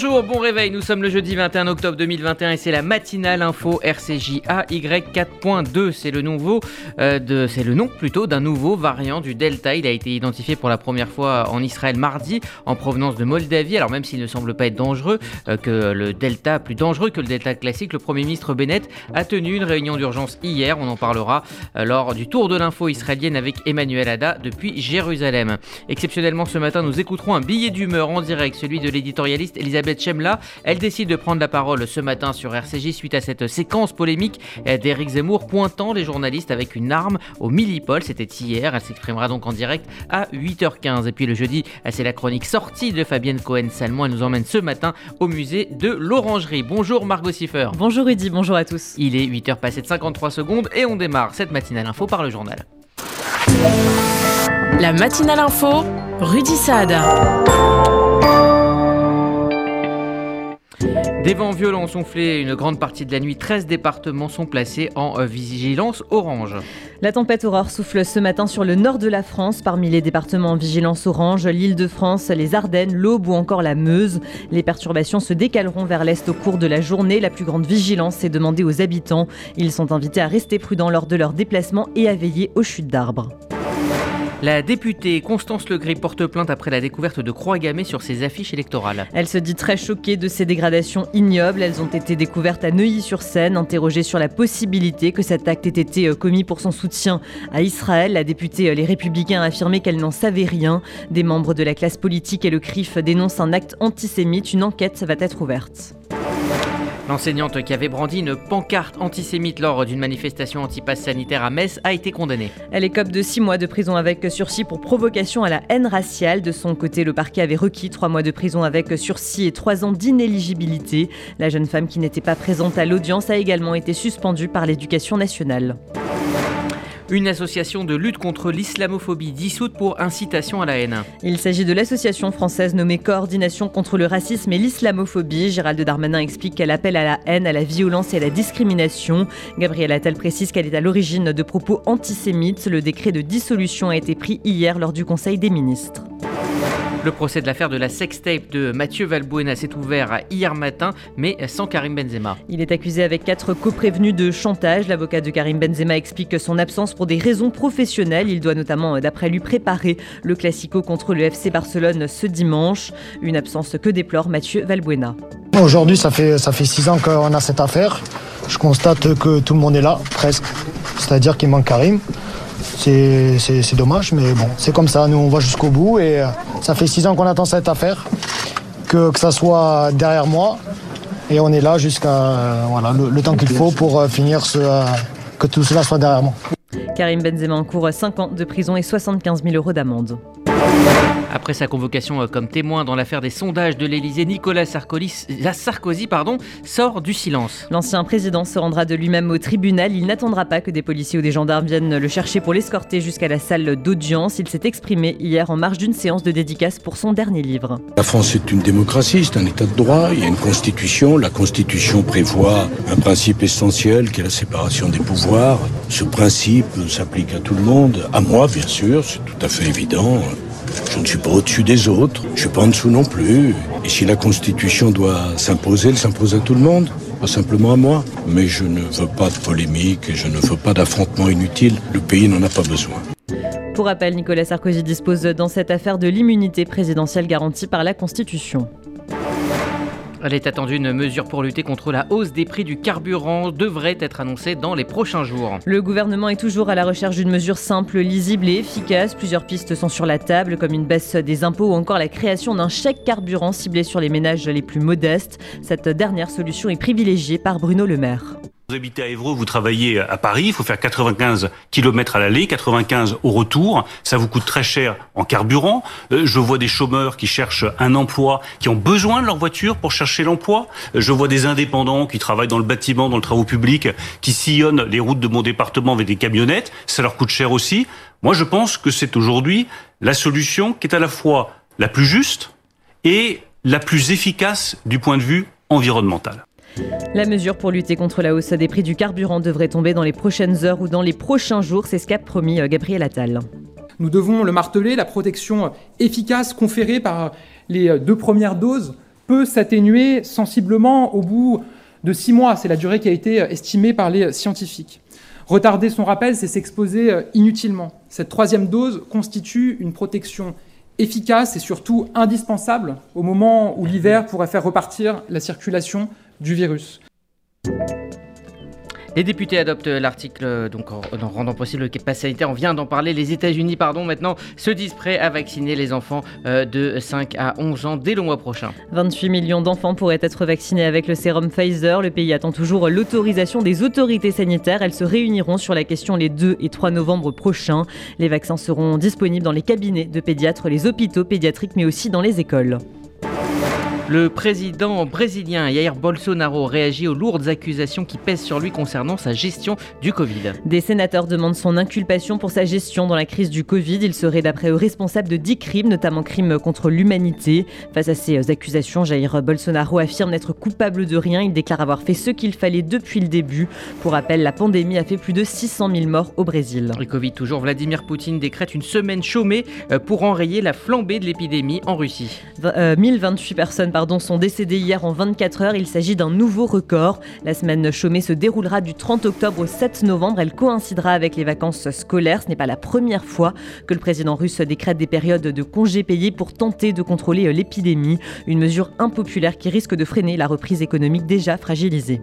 Bonjour, bon réveil, nous sommes le jeudi 21 octobre 2021 et c'est la matinale info RCJ AY 4.2. C'est le nouveau, euh, c'est le nom plutôt d'un nouveau variant du Delta. Il a été identifié pour la première fois en Israël mardi en provenance de Moldavie. Alors même s'il ne semble pas être dangereux, euh, que le Delta, plus dangereux que le Delta classique, le Premier ministre Bennett a tenu une réunion d'urgence hier. On en parlera euh, lors du tour de l'info israélienne avec Emmanuel Ada depuis Jérusalem. Exceptionnellement ce matin, nous écouterons un billet d'humeur en direct, celui de l'éditorialiste Elisabeth Chemla. Elle décide de prendre la parole ce matin sur RCJ suite à cette séquence polémique d'Éric Zemmour pointant les journalistes avec une arme au millipole. C'était hier. Elle s'exprimera donc en direct à 8h15. Et puis le jeudi, c'est la chronique sortie de Fabienne Cohen-Salmon. Elle nous emmène ce matin au musée de l'Orangerie. Bonjour Margot Siffer. Bonjour Rudy, bonjour à tous. Il est 8h passé de 53 secondes et on démarre cette matinale info par le journal. La matinale info, Rudy Saad. Des vents violents ont soufflé une grande partie de la nuit. 13 départements sont placés en euh, vigilance orange. La tempête Aurore souffle ce matin sur le nord de la France. Parmi les départements en vigilance orange, l'île de France, les Ardennes, l'Aube ou encore la Meuse. Les perturbations se décaleront vers l'est au cours de la journée. La plus grande vigilance est demandée aux habitants. Ils sont invités à rester prudents lors de leur déplacement et à veiller aux chutes d'arbres. La députée Constance Legris porte plainte après la découverte de croix gammées sur ses affiches électorales. Elle se dit très choquée de ces dégradations ignobles. Elles ont été découvertes à Neuilly-sur-Seine. Interrogée sur la possibilité que cet acte ait été euh, commis pour son soutien à Israël, la députée euh, Les Républicains a affirmé qu'elle n'en savait rien. Des membres de la classe politique et le CRIF dénoncent un acte antisémite. Une enquête va être ouverte. L'enseignante qui avait brandi une pancarte antisémite lors d'une manifestation anti-pass sanitaire à Metz a été condamnée. Elle écope de 6 mois de prison avec sursis pour provocation à la haine raciale. De son côté, le parquet avait requis 3 mois de prison avec sursis et 3 ans d'inéligibilité. La jeune femme qui n'était pas présente à l'audience a également été suspendue par l'éducation nationale. Une association de lutte contre l'islamophobie dissoute pour incitation à la haine. Il s'agit de l'association française nommée Coordination contre le racisme et l'islamophobie. Gérald Darmanin explique qu'elle appelle à la haine, à la violence et à la discrimination. Gabriel Attal précise qu'elle est à l'origine de propos antisémites. Le décret de dissolution a été pris hier lors du Conseil des ministres. Le procès de l'affaire de la sextape de Mathieu Valbuena s'est ouvert hier matin, mais sans Karim Benzema. Il est accusé avec quatre coprévenus de chantage. L'avocat de Karim Benzema explique son absence pour des raisons professionnelles. Il doit notamment, d'après lui, préparer le Classico contre le FC Barcelone ce dimanche. Une absence que déplore Mathieu Valbuena. Aujourd'hui, ça fait, ça fait six ans qu'on a cette affaire. Je constate que tout le monde est là, presque. C'est-à-dire qu'il manque Karim. C'est dommage, mais bon, c'est comme ça. Nous, on va jusqu'au bout et euh, ça fait six ans qu'on attend cette affaire, que, ça soit derrière moi. Et on est là jusqu'à euh, le, temps qu'il faut pour euh, finir ce, que tout cela soit derrière moi. Karim Benzema encourt 5 ans de prison et 75 000 euros d'amende. Après sa convocation euh, comme témoin dans l'affaire des sondages de l'Elysée, Nicolas Sarkozy, Sarkozy pardon, sort du silence. L'ancien président se rendra de lui-même au tribunal. Il n'attendra pas que des policiers ou des gendarmes viennent le chercher pour l'escorter jusqu'à la salle d'audience. Il s'est exprimé hier en marge d'une séance de dédicace pour son dernier livre. La France est une démocratie, c'est un état de droit, il y a une constitution. La constitution prévoit un principe essentiel qui est la séparation des pouvoirs. Ce principe s'applique à tout le monde, à moi bien sûr, c'est tout à fait évident. Je ne suis pas au-dessus des autres, je ne suis pas en dessous non plus. Et si la Constitution doit s'imposer, elle s'impose à tout le monde, pas simplement à moi. Mais je ne veux pas de polémique et je ne veux pas d'affrontement inutile. Le pays n'en a pas besoin. Pour rappel, Nicolas Sarkozy dispose dans cette affaire de l'immunité présidentielle garantie par la Constitution. Elle est attendue une mesure pour lutter contre la hausse des prix du carburant devrait être annoncée dans les prochains jours. Le gouvernement est toujours à la recherche d'une mesure simple, lisible et efficace. Plusieurs pistes sont sur la table, comme une baisse des impôts ou encore la création d'un chèque carburant ciblé sur les ménages les plus modestes. Cette dernière solution est privilégiée par Bruno Le Maire. Vous habitez à Évreux, vous travaillez à Paris, il faut faire 95 km à l'aller, 95 au retour, ça vous coûte très cher en carburant. Euh, je vois des chômeurs qui cherchent un emploi, qui ont besoin de leur voiture pour chercher l'emploi. Euh, je vois des indépendants qui travaillent dans le bâtiment, dans le travaux public, qui sillonnent les routes de mon département avec des camionnettes, ça leur coûte cher aussi. Moi, je pense que c'est aujourd'hui la solution qui est à la fois la plus juste et la plus efficace du point de vue environnemental. La mesure pour lutter contre la hausse des prix du carburant devrait tomber dans les prochaines heures ou dans les prochains jours, c'est ce qu'a promis euh, Gabriel Attal. Nous devons le marteler, la protection efficace conférée par les deux premières doses peut s'atténuer sensiblement au bout de six mois. C'est la durée qui a été estimée par les scientifiques. Retarder son rappel, c'est s'exposer inutilement. Cette troisième dose constitue une protection efficace et surtout indispensable au moment où l'hiver pourrait faire repartir la circulation du virus. Les députés adoptent l'article donc en, rendant possible le pass sanitaire. On vient d'en parler. Les États-Unis, pardon, maintenant se disent prêts à vacciner les enfants euh, de 5 à 11 ans dès le mois prochain. 28 millions d'enfants pourraient être vaccinés avec le sérum Pfizer. Le pays attend toujours l'autorisation des autorités sanitaires. Elles se réuniront sur la question les 2 et 3 novembre prochains. Les vaccins seront disponibles dans les cabinets de pédiatres, les hôpitaux pédiatriques, mais aussi dans les écoles. Le président brésilien Jair Bolsonaro réagit aux lourdes accusations qui pèsent sur lui concernant sa gestion du Covid. Des sénateurs demandent son inculpation pour sa gestion dans la crise du Covid. Il serait d'après eux responsable de 10 crimes, notamment crimes contre l'humanité. Face à ces accusations, Jair Bolsonaro affirme n'être coupable de rien. Il déclare avoir fait ce qu'il fallait depuis le début. Pour rappel, la pandémie a fait plus de 600 000 morts au Brésil. Le Covid toujours, Vladimir Poutine décrète une semaine chômée euh, pour enrayer la flambée de l'épidémie en Russie. 1028 euh, personnes pardon, sont décédés hier en 24 heures. Il s'agit d'un nouveau record. La semaine chômée se déroulera du 30 octobre au 7 novembre. Elle coïncidera avec les vacances scolaires. Ce n'est pas la première fois que le président russe décrète des périodes de congés payés pour tenter de contrôler l'épidémie. Une mesure impopulaire qui risque de freiner la reprise économique déjà fragilisée.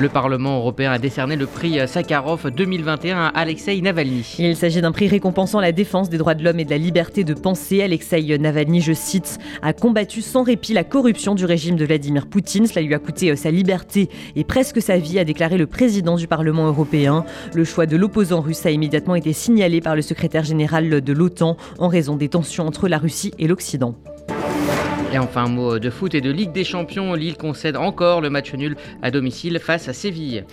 Le Parlement européen a décerné le prix Sakharov 2021 à Alexei Navalny. Il s'agit d'un prix récompensant la défense des droits de l'homme et de la liberté de penser. Alexei Navalny, je cite, a combattu sans répit la corruption du régime de Vladimir Poutine. Cela lui a coûté euh, sa liberté et presque sa vie, a déclaré le président du Parlement européen. Le choix de l'opposant russe a immédiatement été signalé par le secrétaire général de l'OTAN en raison des tensions entre la Russie et l'Occident. Et enfin mot de foot et de Ligue des Champions. Lille concède encore le match nul à domicile face à Séville.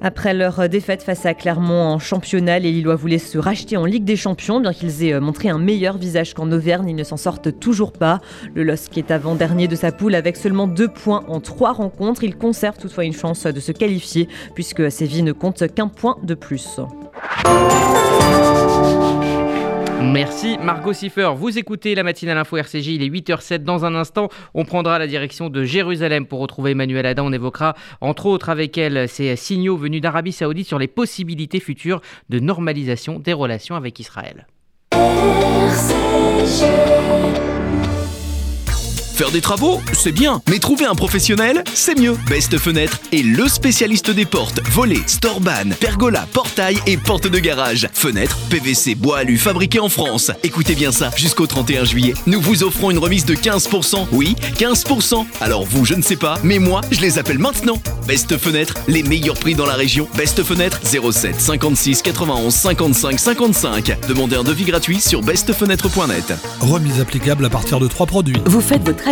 Après leur défaite face à Clermont en championnat, les Lillois voulaient se racheter en Ligue des Champions. Bien qu'ils aient montré un meilleur visage qu'en Auvergne, ils ne s'en sortent toujours pas. Le LOSC est avant-dernier de sa poule avec seulement deux points en trois rencontres. Il conserve toutefois une chance de se qualifier puisque Séville ne compte qu'un point de plus. Merci Margot Siffer. Vous écoutez la matinale info RCJ, il est 8h07. Dans un instant, on prendra la direction de Jérusalem pour retrouver Emmanuel Adam. On évoquera entre autres avec elle ces signaux venus d'Arabie Saoudite sur les possibilités futures de normalisation des relations avec Israël. Faire des travaux, c'est bien, mais trouver un professionnel, c'est mieux. Best Fenêtre est le spécialiste des portes, volets, storban, pergola, portail et portes de garage. Fenêtres, PVC, bois alu fabriqués en France. Écoutez bien ça, jusqu'au 31 juillet, nous vous offrons une remise de 15%. Oui, 15%. Alors vous, je ne sais pas, mais moi, je les appelle maintenant. Best Fenêtre, les meilleurs prix dans la région. Best Fenêtre 07 56 91 55 55. Demandez un devis gratuit sur bestfenêtre.net. Remise applicable à partir de 3 produits. Vous faites votre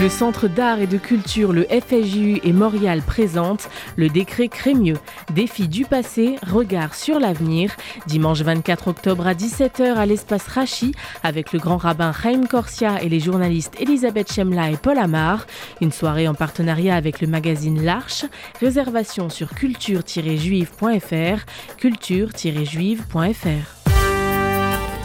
Le Centre d'art et de culture, le FSJU et Montréal présente le décret Crémieux. Défi du passé, regard sur l'avenir. Dimanche 24 octobre à 17h à l'espace Rachi avec le grand rabbin Chaim Corsia et les journalistes Elisabeth Chemla et Paul Amar. Une soirée en partenariat avec le magazine L'Arche. Réservation sur culture-juive.fr. culture-juive.fr.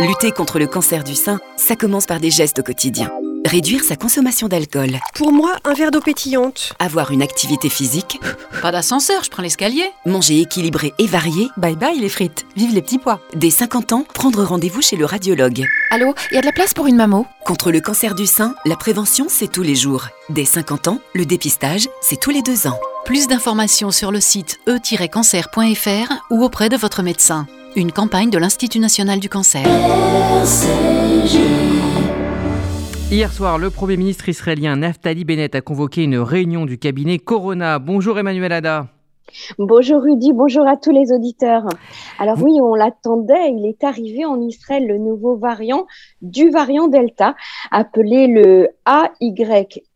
Lutter contre le cancer du sein, ça commence par des gestes au quotidien Réduire sa consommation d'alcool. Pour moi, un verre d'eau pétillante. Avoir une activité physique. Pas d'ascenseur, je prends l'escalier. Manger équilibré et varié. Bye bye les frites. Vive les petits pois. Dès 50 ans, prendre rendez-vous chez le radiologue. Allô, il y a de la place pour une mammo Contre le cancer du sein, la prévention, c'est tous les jours. Dès 50 ans, le dépistage, c'est tous les deux ans. Plus d'informations sur le site e-cancer.fr ou auprès de votre médecin. Une campagne de l'Institut national du cancer. Hier soir, le Premier ministre israélien Naftali Bennett a convoqué une réunion du cabinet Corona. Bonjour Emmanuel Ada. Bonjour Rudy, bonjour à tous les auditeurs. Alors oui, on l'attendait, il est arrivé en Israël le nouveau variant du variant Delta, appelé le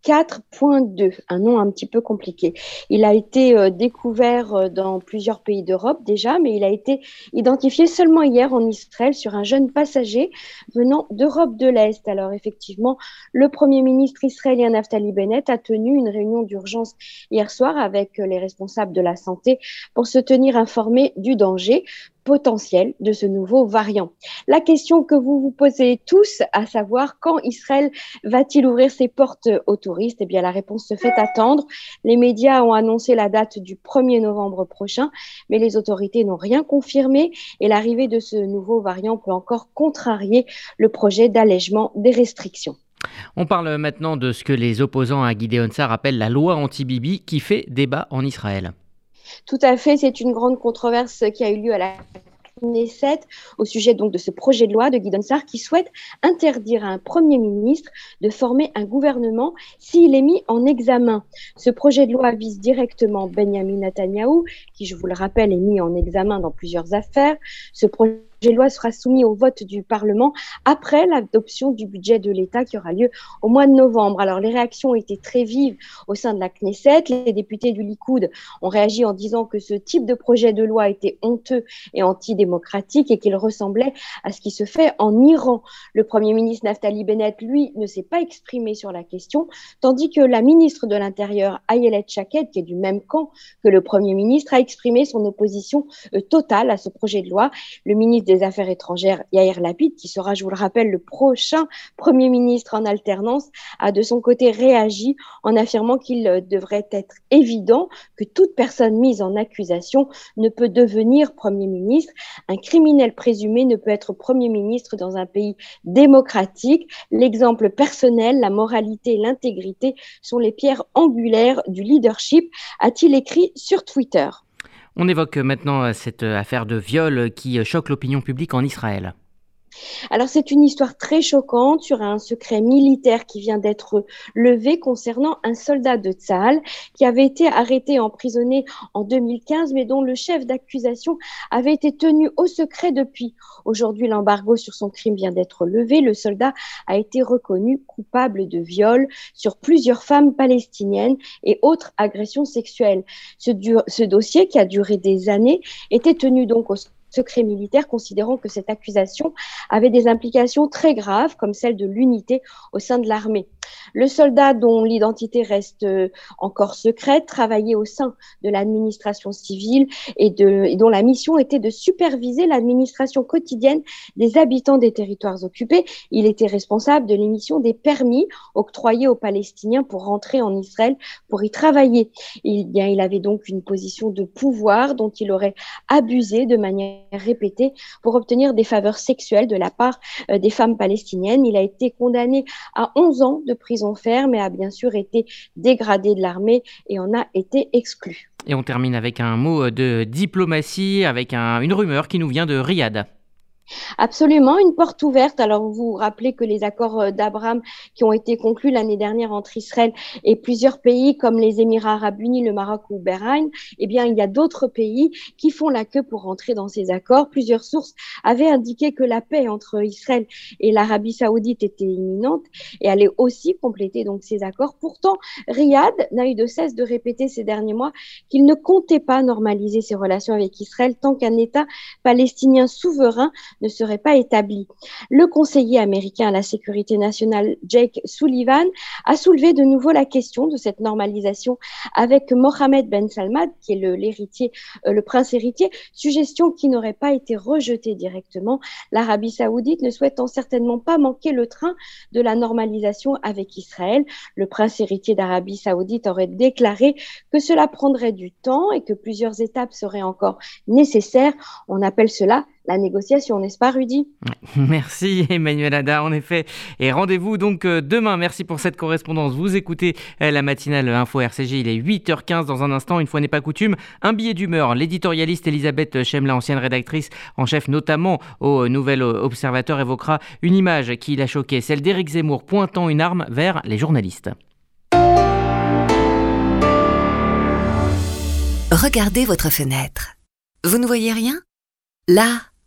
AY4.2, un nom un petit peu compliqué. Il a été euh, découvert euh, dans plusieurs pays d'Europe déjà, mais il a été identifié seulement hier en Israël sur un jeune passager venant d'Europe de l'Est. Alors effectivement, le Premier ministre israélien Naftali Bennett a tenu une réunion d'urgence hier soir avec euh, les responsables de la santé pour se tenir informés du danger potentiel de ce nouveau variant. La question que vous vous posez tous, à savoir quand Israël va-t-il ouvrir ses portes aux touristes Eh bien, la réponse se fait attendre. Les médias ont annoncé la date du 1er novembre prochain, mais les autorités n'ont rien confirmé et l'arrivée de ce nouveau variant peut encore contrarier le projet d'allègement des restrictions. On parle maintenant de ce que les opposants à Gideon Sar appellent la loi anti-Bibi qui fait débat en Israël. Tout à fait, c'est une grande controverse qui a eu lieu à la Knesset au sujet donc de ce projet de loi de Guy Sarr qui souhaite interdire à un Premier ministre de former un gouvernement s'il est mis en examen. Ce projet de loi vise directement Benjamin Netanyahu, qui, je vous le rappelle, est mis en examen dans plusieurs affaires. De loi sera soumis au vote du Parlement après l'adoption du budget de l'État qui aura lieu au mois de novembre. Alors les réactions ont été très vives au sein de la Knesset. Les députés du Likoud ont réagi en disant que ce type de projet de loi était honteux et antidémocratique et qu'il ressemblait à ce qui se fait en Iran. Le Premier ministre Naftali Bennett, lui, ne s'est pas exprimé sur la question, tandis que la ministre de l'Intérieur, Ayelet Shaked, qui est du même camp que le Premier ministre, a exprimé son opposition euh, totale à ce projet de loi. Le ministre Affaires étrangères, Yair Lapid, qui sera, je vous le rappelle, le prochain Premier ministre en alternance, a de son côté réagi en affirmant qu'il euh, devrait être évident que toute personne mise en accusation ne peut devenir Premier ministre. Un criminel présumé ne peut être Premier ministre dans un pays démocratique. L'exemple personnel, la moralité et l'intégrité sont les pierres angulaires du leadership, a-t-il écrit sur Twitter. On évoque maintenant euh, cette euh, affaire de viol qui euh, choque l'opinion publique en Israël. Alors c'est une histoire très choquante sur un secret militaire qui vient d'être levé concernant un soldat de Tzahal qui avait été arrêté et emprisonné en 2015 mais dont le chef d'accusation avait été tenu au secret depuis. Aujourd'hui l'embargo sur son crime vient d'être levé. Le soldat a été reconnu coupable de viol sur plusieurs femmes palestiniennes et autres agressions sexuelles. Ce, dossier qui a duré des années était tenu donc au secret militaire, considérant que cette accusation avait des implications très graves, comme celle de l'unité au sein de l'armée. Le soldat dont l'identité reste euh, encore secrète travaillait au sein de l'administration civile et, de, dont la mission était de superviser l'administration quotidienne des habitants des territoires occupés. Il était responsable de l'émission des permis octroyés aux Palestiniens pour rentrer en Israël pour y travailler. Il, il avait donc une position de pouvoir dont il aurait abusé de manière répétée pour obtenir des faveurs sexuelles de la part euh, des femmes palestiniennes. Il a été condamné à 11 ans de prison ferme et a bien sûr été dégradé de l'armée et en a été exclu. Et on termine avec un mot de diplomatie, avec une rumeur qui nous vient de Riyad. Absolument, une porte ouverte. Alors, vous vous rappelez que les accords euh, d'Abraham qui ont été conclus l'année dernière entre Israël et plusieurs pays comme les Émirats arabes unis, le Maroc ou Bahreïn, eh bien, il y a d'autres pays qui font la queue pour rentrer dans ces accords. Plusieurs sources avaient indiqué que la paix entre Israël et l'Arabie saoudite était imminente et allait aussi compléter donc ces accords. Pourtant, Riyad n'a eu de cesse de répéter ces derniers mois qu'il ne comptait pas normaliser ses relations avec Israël tant qu'un État palestinien souverain ne serait pas établi. Le conseiller américain à la sécurité nationale, Jake Sullivan, a soulevé de nouveau la question de cette normalisation avec Mohamed Ben Salman, qui est l'héritier, euh, le, prince héritier, suggestion qui n'aurait pas été rejetée directement, l'Arabie saoudite ne souhaitant certainement pas manquer le train de la normalisation avec Israël. Le prince héritier d'Arabie saoudite aurait déclaré que cela prendrait du temps et que plusieurs étapes seraient encore nécessaires. On appelle cela la négociation, n'est-ce pas Rudy? Merci Emmanuel Ada, en effet. Et rendez-vous donc euh, demain. Merci pour cette correspondance. Vous écoutez euh, la matinale Info RCG, il est 8h15 dans un instant, une fois n'est pas coutume. Un billet d'humeur, l'éditorialiste Elisabeth Chemla, ancienne rédactrice en chef notamment au Nouvel Observateur, évoquera une image qui l'a choqué, celle d'Éric Zemmour pointant une arme vers les journalistes. Regardez votre fenêtre. Vous ne voyez rien? Là,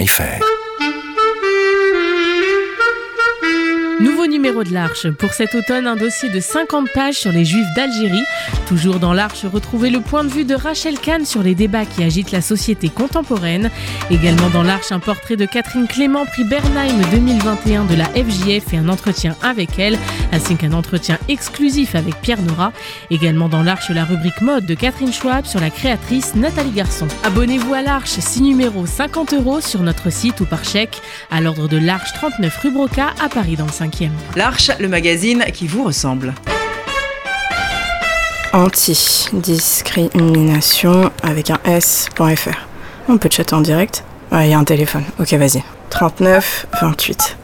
déco.fr Nouveau numéro de l'Arche. Pour cet automne, un dossier de 50 pages sur les Juifs d'Algérie. Toujours dans l'Arche, retrouvez le point de vue de Rachel Kahn sur les débats qui agitent la société contemporaine. Également dans l'Arche, un portrait de Catherine Clément, prix Bernheim 2021 de la FJF et un entretien avec elle, ainsi qu'un entretien exclusif avec Pierre Nora. Également dans l'Arche, la rubrique mode de Catherine Schwab sur la créatrice Nathalie Garçon. Abonnez-vous à l'Arche, 6 numéros, 50 euros sur notre site ou par chèque, à l'ordre de l'Arche 39 rue Broca à Paris dans le 5 L'Arche, le magazine qui vous ressemble. Anti-discrimination avec un S.fr. On peut chatter en direct Ouais, il y a un téléphone. Ok, vas-y. 39 28.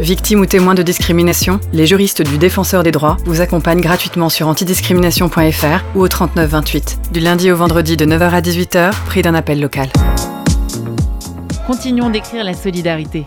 Victime ou témoin de discrimination, les juristes du Défenseur des droits vous accompagnent gratuitement sur antidiscrimination.fr ou au 39 28. Du lundi au vendredi de 9h à 18h, prix d'un appel local. Continuons d'écrire la solidarité.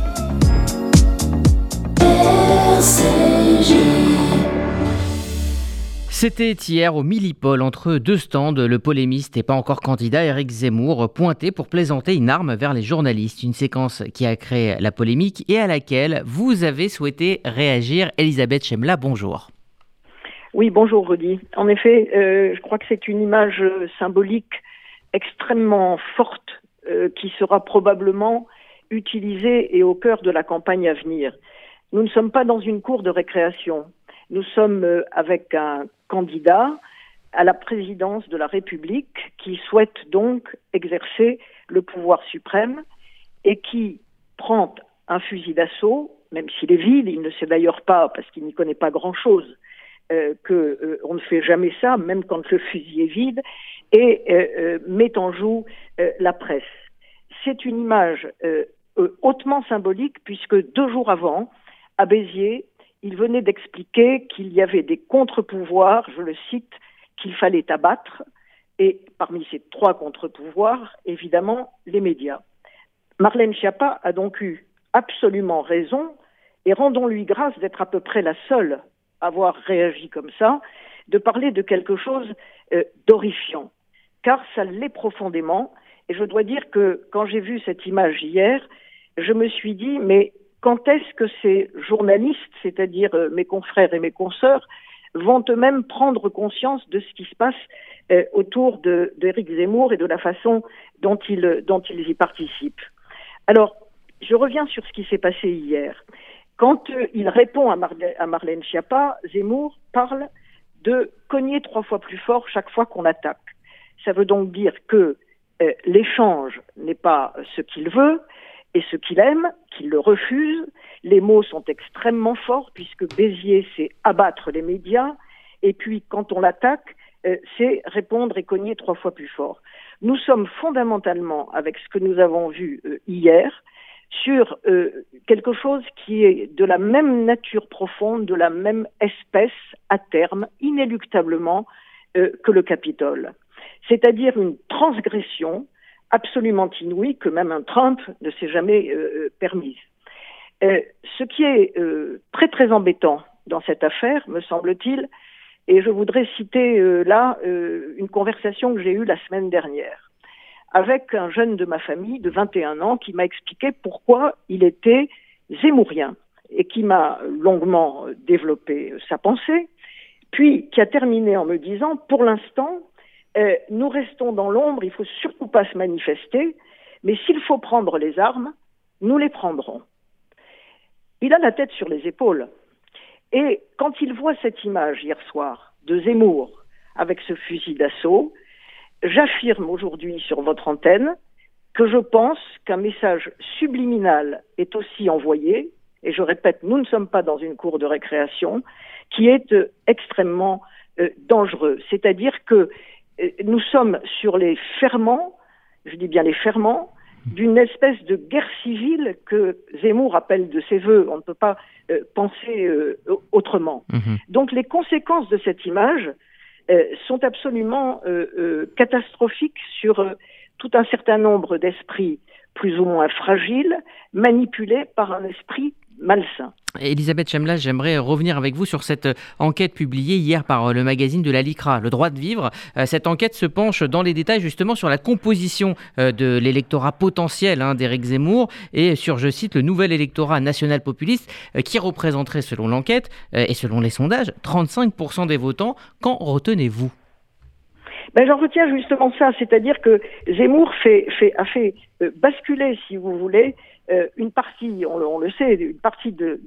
C'était hier au Millipol, entre deux stands, le polémiste et pas encore candidat Eric Zemmour pointé pour plaisanter une arme vers les journalistes. Une séquence qui a créé la polémique et à laquelle vous avez souhaité réagir. Elisabeth Chemla, bonjour. Oui, bonjour Rudy. En effet, euh, je crois que c'est une image symbolique extrêmement forte euh, qui sera probablement utilisée et au cœur de la campagne à venir. Nous ne sommes pas dans une cour de récréation. Nous sommes euh, avec un candidat à la présidence de la République qui souhaite donc exercer le pouvoir suprême et qui prend un fusil d'assaut, même s'il est vide, il ne sait d'ailleurs pas, parce qu'il n'y connaît pas grand-chose, euh, qu'on euh, ne fait jamais ça, même quand le fusil est vide, et euh, met en joue la presse. C'est une image hautement symbolique puisque deux jours avant, à Béziers, il venait d'expliquer qu'il y avait des contre-pouvoirs, je le cite, qu'il fallait abattre, et parmi ces trois contre-pouvoirs, évidemment, les médias. Marlène Schiappa a donc eu absolument raison, et rendons-lui grâce d'être à peu près la seule à avoir réagi comme ça, de parler de quelque chose euh, d'horrifiant, car ça l'est profondément, et je dois dire que quand j'ai vu cette image hier, je me suis dit, mais quand est-ce que ces journalistes, c'est-à-dire euh, mes confrères et mes consoeurs, vont eux-mêmes prendre conscience de ce qui se passe euh, autour d'Éric Zemmour et de la façon dont, il, dont ils y participent? Alors, je reviens sur ce qui s'est passé hier. Quand euh, il répond à, Marlène Schiappa, Zemmour parle de cogner trois fois plus fort chaque fois qu'on attaque. Ça veut donc dire que euh, l'échange n'est pas ce qu'il veut et ce qu'il aime, qu'il le refuse. Les mots sont extrêmement forts puisque Béziers, c'est abattre les médias. Et puis, quand on l'attaque, euh, c'est répondre et cogner trois fois plus fort. Nous sommes fondamentalement, avec ce que nous avons vu euh, hier, sur quelque chose qui est de la même nature profonde, de la même espèce à terme, inéluctablement, que le Capitole c'est-à-dire une transgression absolument inouïe que même un Trump ne s'est jamais euh, euh, permise. Euh, ce qui est très très embêtant dans cette affaire, me semble-t-il, et je voudrais citer là une conversation que j'ai eue la semaine dernière avec un jeune de ma famille de 21 ans qui m'a expliqué pourquoi il était zémourien et qui m'a longuement développé sa pensée, puis qui a terminé en me disant, pour l'instant, euh, nous restons dans l'ombre, il ne faut surtout pas se manifester, mais s'il faut prendre les armes, nous les prendrons. Il a la tête sur les épaules. Et quand il voit cette image hier soir de Zemmour avec ce fusil d'assaut, j'affirme aujourd'hui sur votre antenne que je pense qu'un message subliminal est aussi envoyé, et je répète, nous ne sommes pas dans une cour de récréation, qui est euh, extrêmement euh, dangereux. C'est-à-dire que nous sommes sur les ferments, je dis bien les ferments, d'une espèce de guerre civile que Zemmour appelle de ses voeux. On ne peut pas euh, penser euh, autrement. Mhm. Donc les conséquences de cette image euh, sont absolument catastrophiques sur tout un certain nombre d'esprits plus ou moins fragiles, manipulés par un esprit malsain. Elisabeth Chemla, j'aimerais revenir avec vous sur cette euh, enquête publiée hier par euh, le magazine de la LICRA, Le droit de vivre. Euh, cette enquête se penche dans les détails justement sur la composition de l'électorat potentiel hein, d'Éric Zemmour et sur, je cite, le nouvel électorat national populiste qui représenterait, selon l'enquête et selon les sondages, 35% des votants. Qu'en retenez-vous? Ben, J'en retiens justement ça, c'est-à-dire que Zemmour a fait basculer, si vous voulez, une partie, on le, sait, une partie de,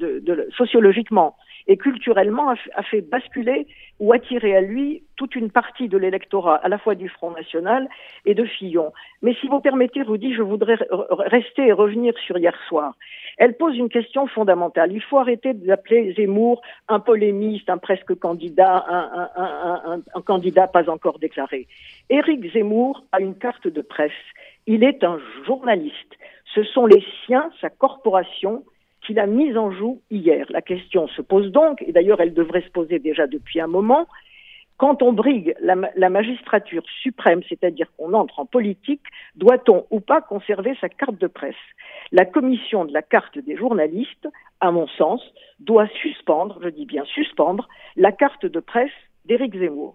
sociologiquement et culturellement a, fait basculer ou attirer à lui toute une partie de l'électorat, à la fois du Front National et de Fillon. Mais si vous permettez, Rudy, je voudrais rester et revenir sur hier soir. Elle pose une question fondamentale. Il faut arrêter d'appeler Zemmour un polémiste, un presque candidat, un candidat pas encore déclaré. Éric Zemmour a une carte de presse. Il est un journaliste. Ce sont les siens, sa corporation, qui l'a mise en joue hier. La question se pose donc, et d'ailleurs elle devrait se poser déjà depuis un moment, quand on brigue la, magistrature suprême, c'est-à-dire qu'on entre en politique, doit-on ou pas conserver sa carte de presse? La commission de la carte des journalistes, à mon sens, doit suspendre, je dis bien suspendre, la carte de presse d'Éric Zemmour.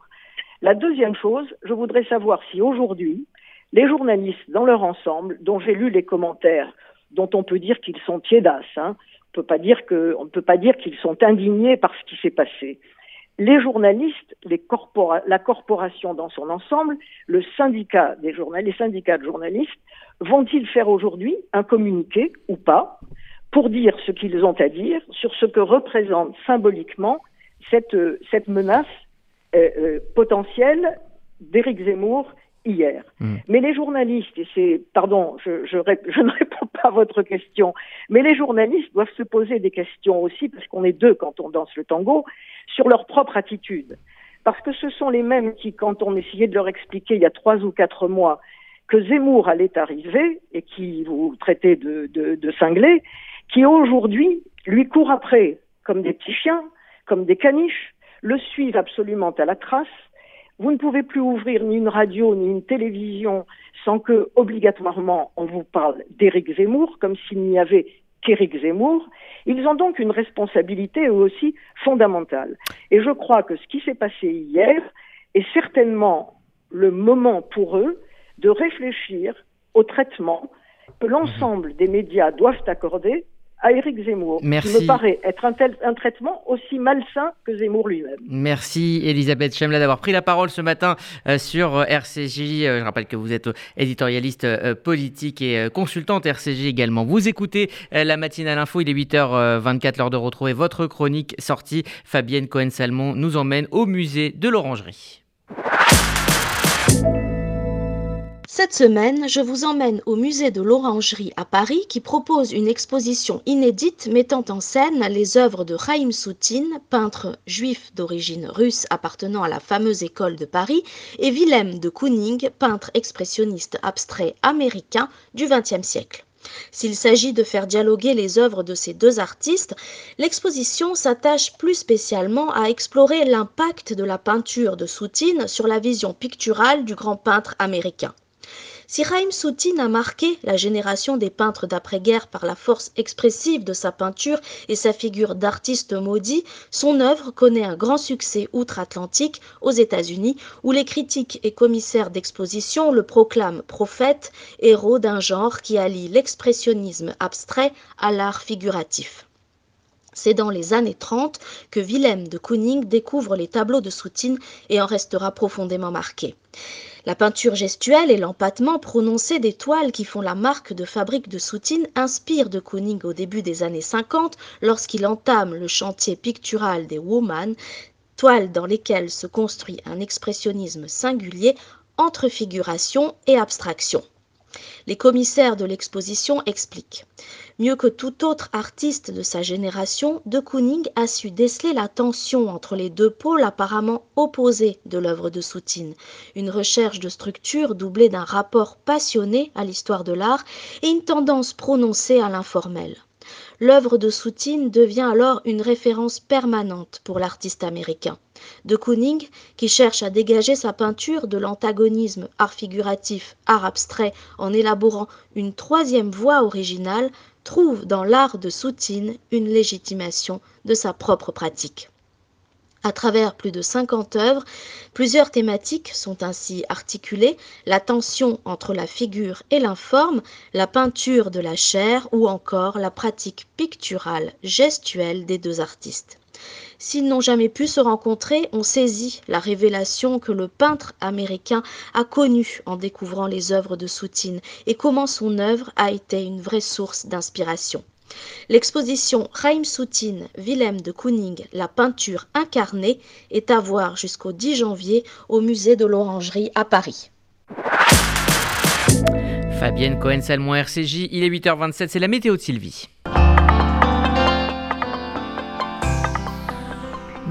La deuxième chose, je voudrais savoir si aujourd'hui, les journalistes dans leur ensemble, dont j'ai lu les commentaires, dont on peut dire qu'ils sont tiédasses, hein, on ne peut pas dire qu'ils sont indignés par ce qui s'est passé. Les journalistes, la corporation dans son ensemble, le syndicat des journalistes, les syndicats de journalistes, vont-ils faire aujourd'hui un communiqué ou pas pour dire ce qu'ils ont à dire sur ce que représente symboliquement cette, cette menace euh, euh, potentielle d'Éric Zemmour hier. Hmm. Mais les journalistes, et c'est, pardon, je, je, je, ne réponds pas à votre question, mais les journalistes doivent se poser des questions aussi, parce qu'on est deux quand on danse le tango, sur leur propre attitude. Parce que ce sont les mêmes qui, quand on essayait de leur expliquer il y a trois ou quatre mois que Zemmour allait arriver, et qui vous traitez de, de, de cinglé, qui aujourd'hui lui courent après comme des petits chiens, comme des caniches, le suivent absolument à la trace, vous ne pouvez plus ouvrir ni une radio ni une télévision sans que, obligatoirement, on vous parle d'Éric Zemmour, comme s'il n'y avait qu'Éric Zemmour. Ils ont donc une responsabilité eux aussi fondamentale. Et je crois que ce qui s'est passé hier est certainement le moment pour eux de réfléchir au traitement que l'ensemble des médias doivent accorder à Éric Zemmour. Merci. Qui me paraît être un, tel, un traitement aussi malsain que Zemmour lui-même. Merci Elisabeth Chemla d'avoir pris la parole ce matin euh, sur RCJ. Euh, je rappelle que vous êtes éditorialiste euh, politique et consultante RCJ également. Vous écoutez la matinale info, il est 8h24, l'heure de retrouver votre chronique sortie. Fabienne Cohen-Salmon nous emmène au musée de l'Orangerie. Cette semaine, je vous emmène au musée de l'Orangerie à Paris qui propose une exposition inédite mettant en scène les œuvres de Chaim Soutine, peintre juif d'origine russe appartenant à la fameuse école de Paris, et Wilhelm de Kooning, peintre expressionniste abstrait américain du XXe siècle. S'il s'agit de faire dialoguer les œuvres de ces deux artistes, l'exposition s'attache plus spécialement à explorer l'impact de la peinture de Soutine sur la vision picturale du grand peintre américain. Si Raïm Soutine a marqué la génération des peintres d'après-guerre par la force expressive de sa peinture et sa figure d'artiste maudit, son œuvre connaît un grand succès outre-Atlantique aux États-Unis, où les critiques et commissaires d'exposition le proclament prophète, héros d'un genre qui allie l'expressionnisme abstrait à l'art figuratif. C'est dans les années 30 que Willem de Kooning découvre les tableaux de Soutine et en restera profondément marqué. La peinture gestuelle et l'empattement prononcé des toiles qui font la marque de fabrique de Soutine inspirent de Kooning au début des années 50 lorsqu'il entame le chantier pictural des Woman, toiles dans lesquelles se construit un expressionnisme singulier entre figuration et abstraction. Les commissaires de l'exposition expliquent. Mieux que tout autre artiste de sa génération, de Kooning a su déceler la tension entre les deux pôles apparemment opposés de l'œuvre de Soutine, une recherche de structure doublée d'un rapport passionné à l'histoire de l'art et une tendance prononcée à l'informel. L'œuvre de Soutine devient alors une référence permanente pour l'artiste américain. De Kooning, qui cherche à dégager sa peinture de l'antagonisme art figuratif, art abstrait en élaborant une troisième voie originale, trouve dans l'art de Soutine une légitimation de sa propre pratique. À travers plus de 50 œuvres, plusieurs thématiques sont ainsi articulées, la tension entre la figure et l'informe, la peinture de la chair ou encore la pratique picturale gestuelle des deux artistes. S'ils n'ont jamais pu se rencontrer, on saisit la révélation que le peintre américain a connue en découvrant les œuvres de Soutine et comment son œuvre a été une vraie source d'inspiration. L'exposition Chaim Soutine, Willem de Kooning, la peinture incarnée est à voir jusqu'au 10 janvier au musée de l'Orangerie à Paris. Fabienne Cohen-Salmon, RCJ, il est 8h27, c'est la météo de Sylvie.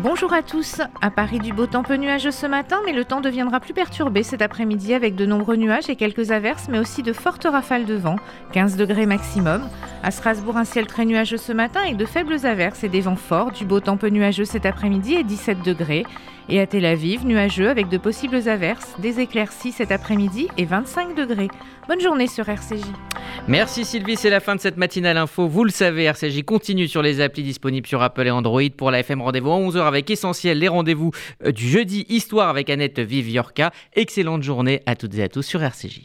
Bonjour à tous. À Paris, du beau temps peu nuageux ce matin, mais le temps deviendra plus perturbé cet après-midi avec de nombreux nuages et quelques averses, mais aussi de fortes rafales de vent, 15 degrés maximum. À Strasbourg, un ciel très nuageux ce matin et de faibles averses et des vents forts, du beau temps peu nuageux cet après-midi et 17 degrés. Et à Tel Aviv, nuageux avec de possibles averses, des éclaircies cet après-midi et 25 degrés. Bonne journée sur RCJ. Merci Sylvie, c'est la fin de cette matinale info. Vous le savez, RCJ continue sur les applis disponibles sur Apple et Android pour la FM Rendez-vous à 11h avec Essentiel, les rendez-vous euh, du jeudi Histoire avec Annette Viviorca. Excellente journée à toutes et à tous sur RCJ.